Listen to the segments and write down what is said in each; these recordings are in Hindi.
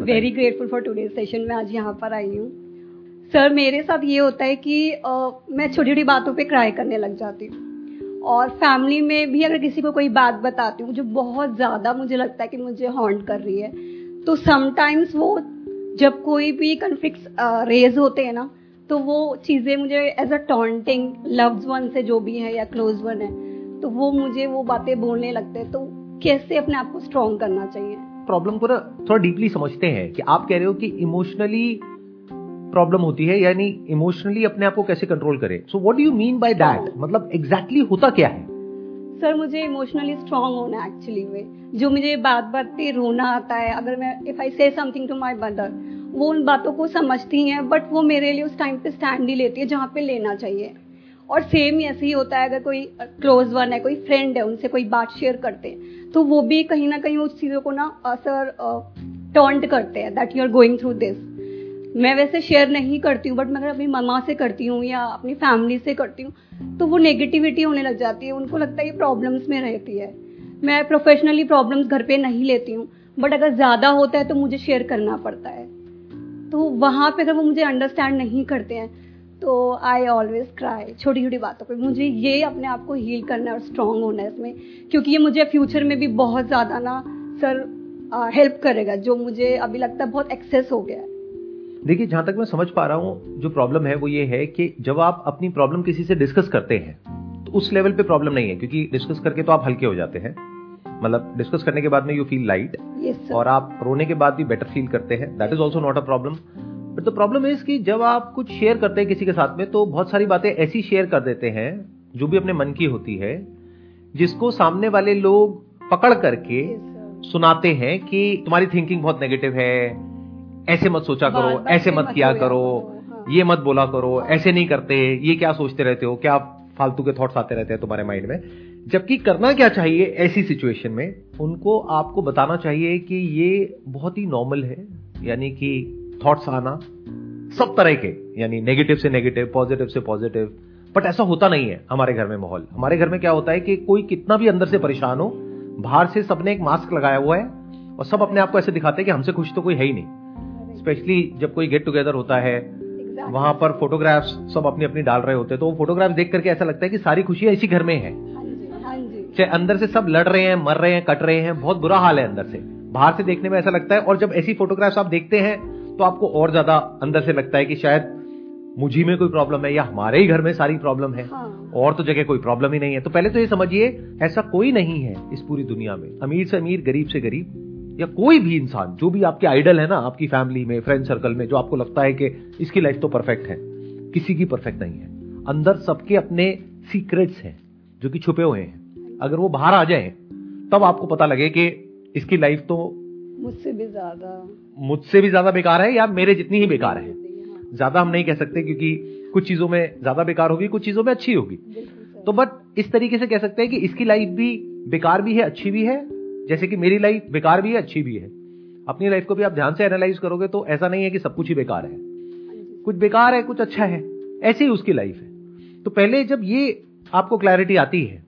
Very grateful for today session में आज यहाँ पर आई हूँ। सर मेरे साथ ये होता है कि uh, मैं छोटी छोटी बातों पे क्राई करने लग जाती हूँ। और फैमिली में भी अगर किसी को कोई बात बताती हूँ जो बहुत ज़्यादा मुझे लगता है कि मुझे हॉन्ट कर रही है तो समटाइम्स वो जब कोई भी कन्फ्लिक्ट रेज होते हैं ना तो वो चीज़ें मुझे as a taunting loved one से जो भी है या क्लोज वन है तो वो मुझे वो बातें बोलने लगते हैं। तो कैसे अपने आप को स्ट्रॉन्ग करना चाहिए? प्रॉब्लम को ना थोड़ा डीपली समझते हैं कि आप कह रहे हो कि इमोशनली प्रॉब्लम होती है यानी इमोशनली अपने आप को कैसे कंट्रोल करें। So what do you mean by that मतलब एग्जैक्टली exactly होता क्या है? सर मुझे इमोशनली स्ट्रांग होना एक्चुअली में जो मुझे बात बात पे रोना आता है अगर मैं इफ़ आई से समथिंग टू माय मदर वो उन बातों को समझती हैं बट वो मेरे लिए उस टाइम पे स्टैंड नहीं लेती है जहाँ पे लेना चाहिए। और सेम ही ऐसे ही होता है, अगर कोई क्लोज वन है, कोई फ्रेंड है, उनसे कोई बात शेयर करते हैं तो वो भी कहीं ना कहीं उस चीज़ों को ना असर टॉन्ट करते हैं that you are going through this मैं वैसे शेयर नहीं करती हूँ बट मैं अगर अपनी ममा से करती हूँ या अपनी फैमिली से करती हूँ तो वो नेगेटिविटी होने लग जाती है, उनको लगता है ये प्रॉब्लम्स में रहती है। मैं प्रोफेशनली प्रॉब्लम्स घर पे नहीं लेती हूँ बट अगर ज़्यादा होता है तो मुझे शेयर करना पड़ता है। तो वहाँ पे अगर वो मुझे अंडरस्टैंड नहीं करते हैं तो आई ऑलवेज क्राई छोटी छोटी बातों पे। मुझे ये अपने आप को हील करना है और स्ट्रांग होना है इसमें क्योंकि ये मुझे फ्यूचर में भी बहुत ज़्यादा ना सर हेल्प करेगा जो मुझे अभी लगता है बहुत एक्सेस हो गया है। देखिए जहाँ तक मैं समझ पा रहा हूँ जो प्रॉब्लम है वो ये है कि जब आप अपनी प्रॉब्लम किसी से डिस्कस करते हैं तो उस लेवल पे प्रॉब्लम नहीं है क्योंकि डिस्कस करके तो आप हल्के हो जाते हैं। मतलब डिस्कस करने के बाद में यू फील लाइट और आप रोने के बाद भी बेटर फील करते हैं। That is also not a problem but the problem is कि जब आप कुछ शेयर करते हैं किसी के साथ में तो बहुत सारी बातें ऐसी शेयर कर देते हैं जो भी अपने मन की होती है जिसको सामने वाले लोग पकड़ करके सुनाते हैं कि तुम्हारी थिंकिंग बहुत नेगेटिव है ऐसे मत सोचा करो ऐसे मत किया करो हाँ। ये मत बोला करो ऐसे नहीं करते ये क्या सोचते रहते हो क्या फालतू के थॉट्स आते रहते हैं तुम्हारे माइंड में जबकि करना क्या चाहिए ऐसी सिचुएशन में उनको आपको बताना चाहिए कि ये बहुत ही नॉर्मल है यानी कि थॉट्स आना सब तरह के यानी नेगेटिव से नेगेटिव पॉजिटिव से पॉजिटिव बट ऐसा होता नहीं है हमारे घर में माहौल। हमारे घर में क्या होता है कि कोई कितना भी अंदर से परेशान हो बाहर से सबने एक मास्क लगाया हुआ है और सब अपने आप को ऐसे दिखाते हैं कि हमसे खुश तो कोई है ही नहीं। स्पेशली जब कोई गेट टुगेदर होता है exactly. वहाँ पर फोटोग्राफ्स सब अपनी अपनी डाल रहे होते हैं तो वो फोटोग्राफ देख करके ऐसा लगता है कि सारी खुशियाँ इसी घर में है। हाँ हाँ चाहे अंदर से सब लड़ रहे हैं मर रहे हैं कट रहे हैं बहुत बुरा हाल है अंदर से। बाहर से देखने में ऐसा लगता है और जब ऐसी फोटोग्राफ्स आप देखते हैं तो आपको और ज़्यादा अंदर से लगता है कि शायद मुझी में कोई प्रॉब्लम है या हमारे ही घर में सारी प्रॉब्लम है। हाँ। और तो जगह कोई प्रॉब्लम ही नहीं है। तो पहले तो ये समझिए ऐसा कोई नहीं है इस पूरी दुनिया में। अमीर से अमीर गरीब से गरीब या कोई भी इंसान जो भी आपके आइडल है ना आपकी फैमिली में फ्रेंड सर्कल में जो आपको लगता है कि इसकी लाइफ तो परफेक्ट है। किसी की परफेक्ट नहीं है। अंदर सबके अपने सीक्रेट्स हैं जो कि छुपे हुए हैं। अगर वो बाहर आ जाए तब आपको पता लगे कि इसकी लाइफ तो मुझसे भी ज़्यादा। मुझसे भी ज़्यादा बेकार है या मेरे जितनी ही बेकार है? ज़्यादा हम नहीं कह सकते क्योंकि कुछ चीज़ों में ज़्यादा बेकार होगी कुछ चीज़ों में अच्छी होगी। तो बट इस तरीके से कह सकते हैं कि इसकी लाइफ भी बेकार भी है अच्छी भी है जैसे कि मेरी लाइफ बेकार भी है अच्छी भी है। अपनी लाइफ को भी आप ध्यान से एनालाइज करोगे तो ऐसा नहीं है कि सब कुछ ही बेकार है। कुछ बेकार है कुछ अच्छा है ऐसी ही उसकी लाइफ है। तो पहले जब ये आपको क्लैरिटी आती है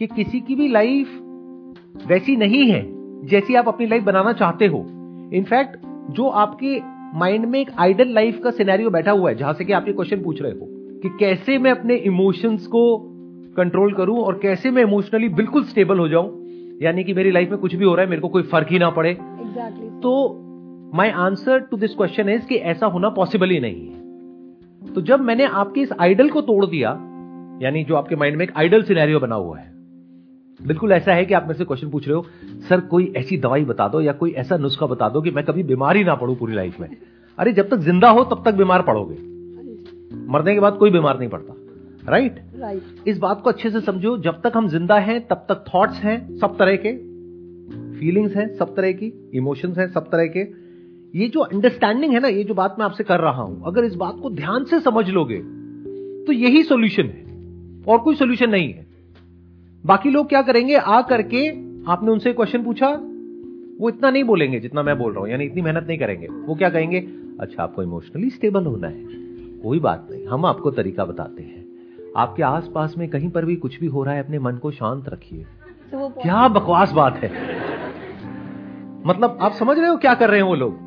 कि किसी की भी लाइफ वैसी नहीं है जैसी आप अपनी लाइफ बनाना चाहते हो। इनफैक्ट जो आपके माइंड में एक आइडल लाइफ का सिनेरियो बैठा हुआ है जहाँ से कि आप ये क्वेश्चन पूछ रहे हो कि कैसे मैं अपने इमोशंस को कंट्रोल करूँ और कैसे मैं इमोशनली बिल्कुल स्टेबल हो जाऊँ यानी कि मेरी लाइफ में कुछ भी हो रहा है मेरे को कोई फ़र्क ही ना पड़े। Exactly. तो my answer to this question is कि ऐसा होना पॉसिबल ही नहीं है। तो जब मैंने आपके इस आइडल को तोड़ दिया यानी जो आपके माइंड में एक आइडल सिनेरियो बना हुआ है बिल्कुल ऐसा है कि आप मेरे से क्वेश्चन पूछ रहे हो सर कोई ऐसी दवाई बता दो या कोई ऐसा नुस्खा बता दो कि मैं कभी बीमार ही ना पड़ू पूरी लाइफ में? अरे जब तक ज़िंदा हो तब तक बीमार पड़ोगे। मरने के बाद कोई बीमार नहीं पड़ता। Right right? राइट इस बात को अच्छे से समझो जब तक हम ज़िंदा हैं तब तक थॉट्स हैं सब तरह के। फीलिंग्स हैं सब तरह की। इमोशंस हैं सब तरह के। ये जो अंडरस्टैंडिंग है ना ये जो बात मैं आपसे कर रहा हूँ अगर इस बात को ध्यान से समझ लोगे तो यही सोल्यूशन है। और कोई सोल्यूशन नहीं है। बाकी लोग क्या करेंगे? आ करके आपने उनसे क्वेश्चन पूछा। वो इतना नहीं बोलेंगे जितना मैं बोल रहा हूँ यानी इतनी मेहनत नहीं करेंगे। वो क्या कहेंगे? अच्छा आपको इमोशनली स्टेबल होना है। कोई बात नहीं हम आपको तरीका बताते हैं। आपके आसपास में कहीं पर भी कुछ भी हो रहा है अपने मन को शांत रखिए। क्या बकवास बात है। मतलब आप समझ रहे हो क्या कर रहे हैं वो लोग?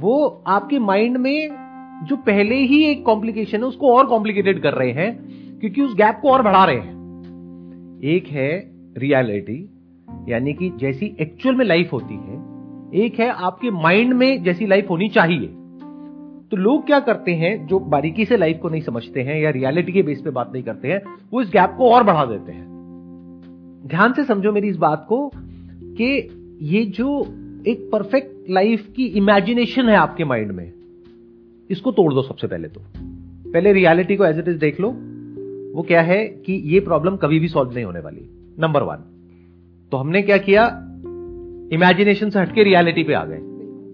वो आपके माइंड में जो पहले ही एक कॉम्प्लिकेशन है उसको और कॉम्प्लिकेटेड कर रहे हैं क्योंकि उस गैप को और बढ़ा रहे हैं। एक है रियलिटी यानी कि जैसी एक्चुअल में लाइफ होती है, एक है आपके माइंड में जैसी लाइफ होनी चाहिए। तो लोग क्या करते हैं, जो बारीकी से लाइफ को नहीं समझते हैं या रियलिटी के बेस पे बात नहीं करते हैं, वो इस गैप को और बढ़ा देते हैं। ध्यान से समझो मेरी इस बात को, कि ये जो एक परफेक्ट लाइफ की इमेजिनेशन है आपके माइंड में, इसको तोड़ दो सबसे पहले तो। पहले रियलिटी को एज इट इज़ देख लो। वो क्या है कि ये प्रॉब्लम कभी भी सॉल्व नहीं होने वाली। नंबर वन तो हमने क्या किया? इमेजिनेशन से हटके रियलिटी पे आ गए।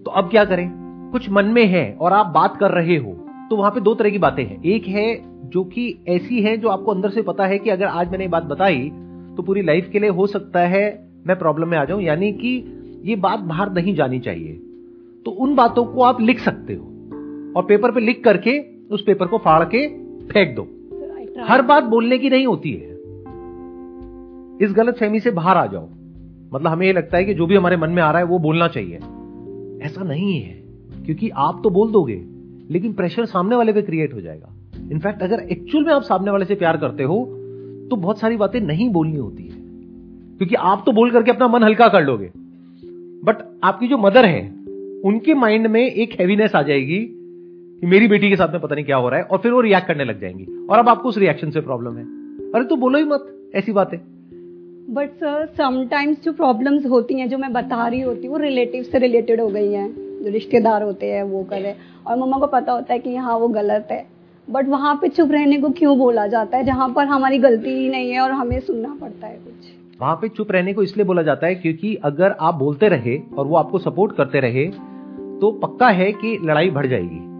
तो अब क्या करें? कुछ मन में है और आप बात कर रहे हो तो वहाँ पे दो तरह की बातें हैं। एक है जो कि ऐसी है जो आपको अंदर से पता है कि अगर आज मैंने ये बात बताई तो पूरी लाइफ के लिए हो सकता है मैं प्रॉब्लम में आ जाऊँ। यानी कि ये बात बाहर नहीं जानी चाहिए। तो उन बातों को आप लिख सकते हो और पेपर पे लिख करके उस पेपर को फाड़ के फेंक दो। हर बात बोलने की नहीं होती है। इस गलत फहमी से बाहर आ जाओ। मतलब हमें ये लगता है कि जो भी हमारे मन में आ रहा है, वो बोलना चाहिए। ऐसा नहीं है, क्योंकि आप तो बोल दोगे, लेकिन प्रेशर सामने वाले पे क्रिएट हो जाएगा। इनफैक्ट अगर एक्चुअल में आप सामने वाले से प्यार करते हो तो बहुत सारी बातें नहीं बोलनी होती है। क्योंकि आप तो बोल करके अपना मन हल्का कर लोगे। बट आपकी जो मदर है, उनके माइंड में एक हैवीनेस आ जाएगी कि मेरी बेटी के साथ में पता नहीं क्या हो रहा है और फिर वो रिएक्ट करने लग जाएँगी। और अब आपको उस रिएक्शन से प्रॉब्लम है। अरे तो बोलो ही मत ऐसी बातें। बट सर समटाइम्स जो प्रॉब्लम्स होती हैं जो मैं बता रही होती हूँ वो रिलेटिव से रिलेटेड हो गई हैं जो रिश्तेदार होते हैं वो करे और मम्मा को पता होता है कि हाँ वो गलत है। बट वहाँ पे चुप रहने को क्यों बोला जाता है जहाँ पर हमारी गलती ही नहीं है और हमें सुनना पड़ता है कुछ। वहाँ पे चुप रहने को इसलिए बोला जाता है क्योंकि अगर आप बोलते रहे और वो आपको सपोर्ट करते रहे तो पक्का है कि लड़ाई बढ़ जाएगी।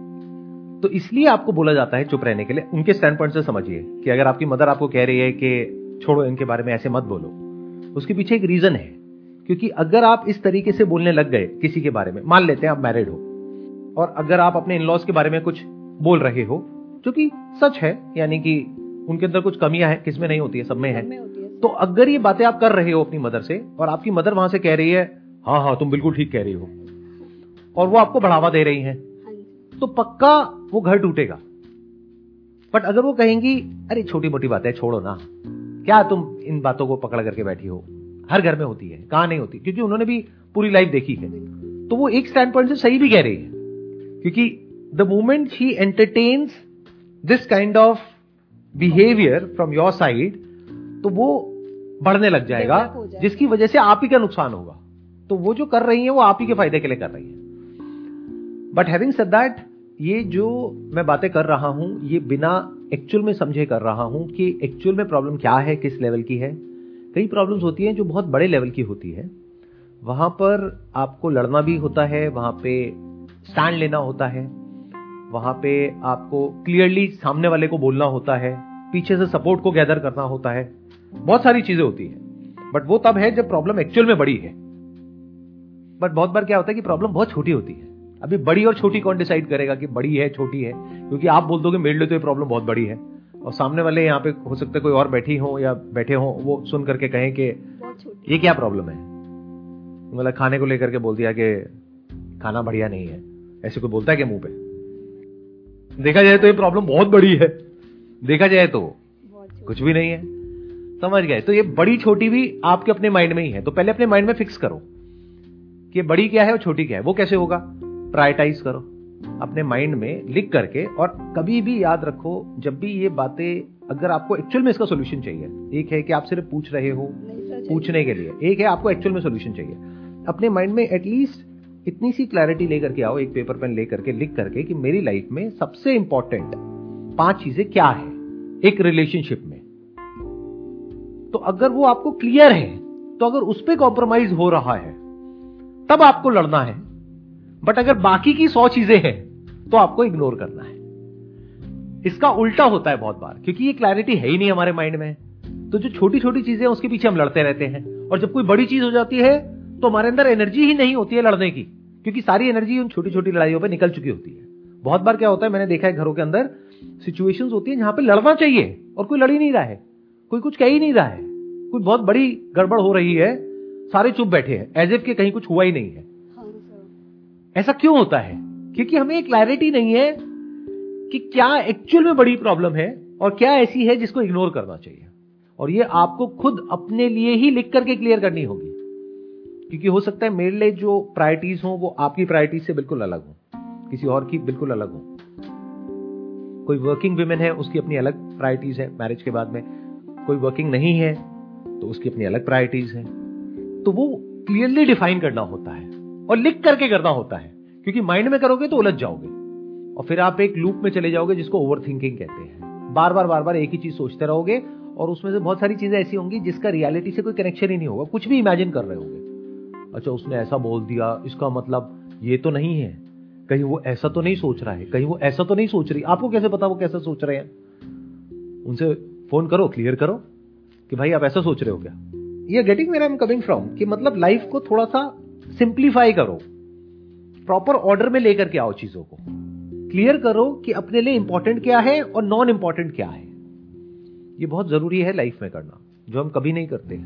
तो इसलिए आपको बोला जाता है चुप रहने के लिए। उनके स्टैंड पॉइंट से समझिए कि अगर आपकी मदर आपको कह रही है कि छोड़ो इनके बारे में ऐसे मत बोलो। उसके पीछे एक रीजन है क्योंकि अगर आप इस तरीके से बोलने लग गए किसी के बारे में मान लेते हैं आप मैरिड हो और अगर आप अपने इनलॉज के बारे में कुछ बोल रहे हो जो कि सच है यानी कि उनके अंदर कुछ कमियाँ हैं किसमें नहीं होती है सब में है तो अगर ये बातें आप कर रहे हो अपनी मदर से और आपकी मदर वहाँ से कह रही है हाँ हाँ तुम बिल्कुल ठीक कह रही हो और वो आपको बढ़ावा दे रही हाँ तो पक्का वो घर टूटेगा। बट अगर वो कहेंगी अरे छोटी मोटी बातें छोड़ो ना। क्या तुम इन बातों को पकड़ करके बैठी हो? हर घर में होती है कहाँ नहीं होती? क्योंकि उन्होंने भी पूरी लाइफ देखी है। तो वो एक स्टैंड पॉइंट से सही भी कह रही है। क्योंकि the moment he entertains this kind of behaviour from your side तो वो बढ़ने लग जाएगा जिसकी वजह से आप ही का नुकसान होगा। तो वो जो कर रही है वो आप ही के फ़ायदे के लिए कर रही है। बट हैविंग सेड दैट ये जो मैं बातें कर रहा हूँ, ये बिना एक्चुअल में समझे कर रहा हूँ कि एक्चुअल में प्रॉब्लम क्या है, किस लेवल की है। कई प्रॉब्लम्स होती हैं जो बहुत बड़े लेवल की होती है। वहाँ पर आपको लड़ना भी होता है, वहाँ पे स्टैंड लेना होता है, वहाँ पे आपको क्लियरली सामने वाले को बोलना होता है, पीछे से सपोर्ट को गैदर करना होता है। बहुत सारी चीज़ें होती है। बट वो तब है जब प्रॉब्लम एक्चुअल में बड़ी है। बट बहुत बार क्या होता है कि प्रॉब्लम बहुत छोटी होती है। अभी बड़ी और छोटी कौन डिसाइड करेगा कि बड़ी है छोटी है? क्योंकि आप बोल दोगे मेरे लिए तो ये प्रॉब्लम बहुत बड़ी है। और सामने वाले यहाँ पे हो सकता है कोई और बैठी हो या बैठे हो वो सुन करके कहें कि ये क्या प्रॉब्लम है? मतलब खाने को लेकर के बोल दिया कि खाना बढ़िया नहीं है। ऐसे कोई बोलता है क्या मुँह पे? देखा जाए तो ये प्रॉब्लम बहुत बड़ी है। देखा जाए तो कुछ भी नहीं है। समझ गए? तो ये बड़ी छोटी भी आपके अपने माइंड में ही है। तो पहले अपने माइंड में फिक्स करो कि बड़ी क्या है और छोटी क्या है। वो कैसे होगा? प्रायोरिटाइज करो। अपने माइंड में लिख करके और कभी भी याद रखो जब भी ये बातें अगर आपको एक्चुअल में इसका सोल्यूशन चाहिए एक है कि आप सिर्फ़ पूछ रहे हो पूछने के लिए एक है आपको एक्चुअल में सोल्यूशन चाहिए। अपने माइंड में एटलीस्ट इतनी सी क्लैरिटी लेकर के आओ एक पेपर पेन लेकर के लिख करके कि मेरी लाइफ में सबसे इंपॉर्टेंट पाँच चीज़ें क्या है एक रिलेशनशिप में। तो अगर वो आपको क्लियर है तो अगर उस पर कॉम्प्रोमाइज हो रहा है तब आपको लड़ना है। बट अगर बाकी की सौ चीज़ें हैं तो आपको इग्नोर करना है। इसका उल्टा होता है बहुत बार, क्योंकि ये क्लैरिटी है ही नहीं हमारे माइंड में। तो जो छोटी छोटी चीज़ें उसके पीछे हम लड़ते रहते हैं। और जब कोई बड़ी चीज़ हो जाती है तो हमारे अंदर एनर्जी ही नहीं होती है लड़ने की, क्योंकि सारी एनर्जी उन छोटी छोटी लड़ाइयों पर निकल चुकी होती है। बहुत बार क्या होता है, मैंने देखा है घरों के अंदर सिचुएशंस होती है जहाँ पे लड़ना चाहिए, और कोई लड़ ही नहीं रहा है। कोई कुछ कह ही नहीं रहा है। कोई बहुत बड़ी गड़बड़ हो रही है, सारे चुप बैठे हैं एज इफ़ के कहीं कुछ हुआ ही नहीं है। ऐसा क्यों होता है? क्योंकि हमें एक क्लैरिटी नहीं है कि क्या एक्चुअल में बड़ी प्रॉब्लम है और क्या ऐसी है जिसको इग्नोर करना चाहिए। और ये आपको खुद अपने लिए ही लिख करके क्लियर करनी होगी। क्योंकि हो सकता है मेरे लिए जो प्रायोरिटीज हो, वो आपकी प्रायोरिटीज से बिल्कुल अलग हो। किसी और की बिल्कुल अलग हो। कोई वर्किंग वुमेन है, उसकी अपनी अलग प्रायोरिटीज है मैरिज के बाद में। कोई वर्किंग नहीं है तो उसकी अपनी अलग प्रायोरिटीज है। तो वो क्लियरली डिफाइन करना होता है। और लिख करके करना होता है। क्योंकि माइंड में करोगे तो उलझ जाओगे। और फिर आप एक लूप में चले जाओगे जिसको ओवर कहते हैं। बार बार बार बार एक ही चीज़ सोचते रहोगे और उसमें से बहुत सारी चीज़ें ऐसी होंगी जिसका रियलिटी से कोई कनेक्शन ही नहीं होगा। कुछ भी इमेजिन कर रहे होंगे। अच्छा उसने ऐसा बोल दिया, इसका मतलब ये तो नहीं है। कहीं वो ऐसा तो नहीं सोच रहा है, कहीं वो ऐसा तो नहीं सोच रही। आपको कैसे पता वो कैसा सोच रहे हैं? उनसे फ़ोन करो क्लियर करो कि भाई आप ऐसा सोच रहे हो क्या? ये getting where I am coming from कि मतलब लाइफ को थोड़ा सा सिंप्लीफाई करो। प्रॉपर ऑर्डर में लेकर के आओ चीज़ों को। क्लियर करो कि अपने लिए इंपॉर्टेंट क्या है और नॉन इंपॉर्टेंट क्या है। ये बहुत ज़रूरी है लाइफ में करना, जो हम कभी नहीं करते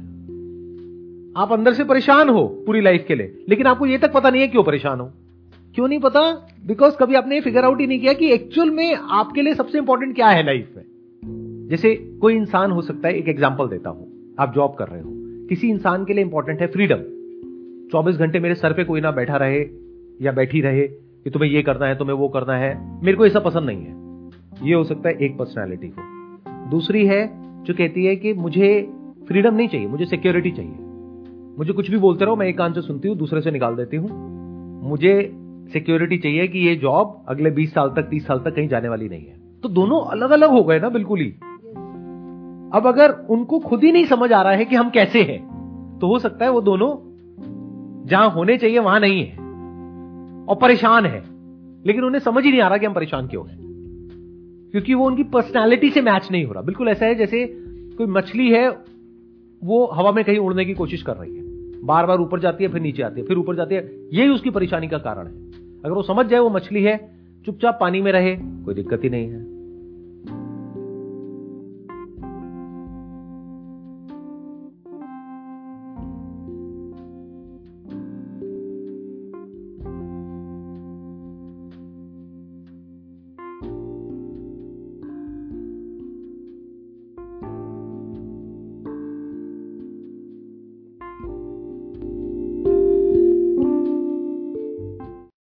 आप अंदर से परेशान हो पूरी लाइफ के लिए, लेकिन आपको ये तक पता नहीं है क्यों परेशान हो। क्यों नहीं पता? बिकॉज़ कभी आपने फिगर आउट ही नहीं किया कि एक्चुअल में आपके लिए सबसे इंपॉर्टेंट क्या है लाइफ में। जैसे कोई इंसान हो सकता है, एक एग्ज़ाम्पल देता हूँ। आप जॉब कर रहे हो। किसी इंसान के लिए इंपॉर्टेंट है फ्रीडम 24 घंटे मेरे सर पे कोई ना बैठा रहे या बैठी रहे कि तुम्हें ये करना है, तुम्हें वो करना है। मेरे को ऐसा पसंद नहीं है। ये हो सकता है एक पर्सनैलिटी को दूसरी है, जो कहती है कि मुझे फ्रीडम नहीं चाहिए, मुझे सिक्योरिटी चाहिए। मुझे कुछ भी बोलते रहो, मैं एक कान से सुनती हूँ, दूसरे से निकाल देती हूँ। मुझे सिक्योरिटी चाहिए कि ये जॉब अगले 20 साल तक 30 साल तक कहीं जाने वाली नहीं है। तो दोनों अलग अलग हो गए ना, बिल्कुल ही। अब अगर उनको खुद ही नहीं समझ आ रहा है कि हम कैसे हैं तो हो सकता है वो दोनों जहाँ होने चाहिए, वहाँ नहीं है। और परेशान है। लेकिन उन्हें समझ ही नहीं आ रहा कि हम परेशान क्यों हैं। क्योंकि वो उनकी पर्सनैलिटी से मैच नहीं हो रहा। बिल्कुल ऐसा है जैसे कोई मछली है, वो हवा में कहीं उड़ने की कोशिश कर रही है। बार बार ऊपर जाती है, फिर नीचे आती है, फिर ऊपर जाती है। यही उसकी परेशानी का कारण है। अगर वो समझ जाए वो मछली है, चुपचाप पानी में रहे, कोई दिक्कत ही नहीं है।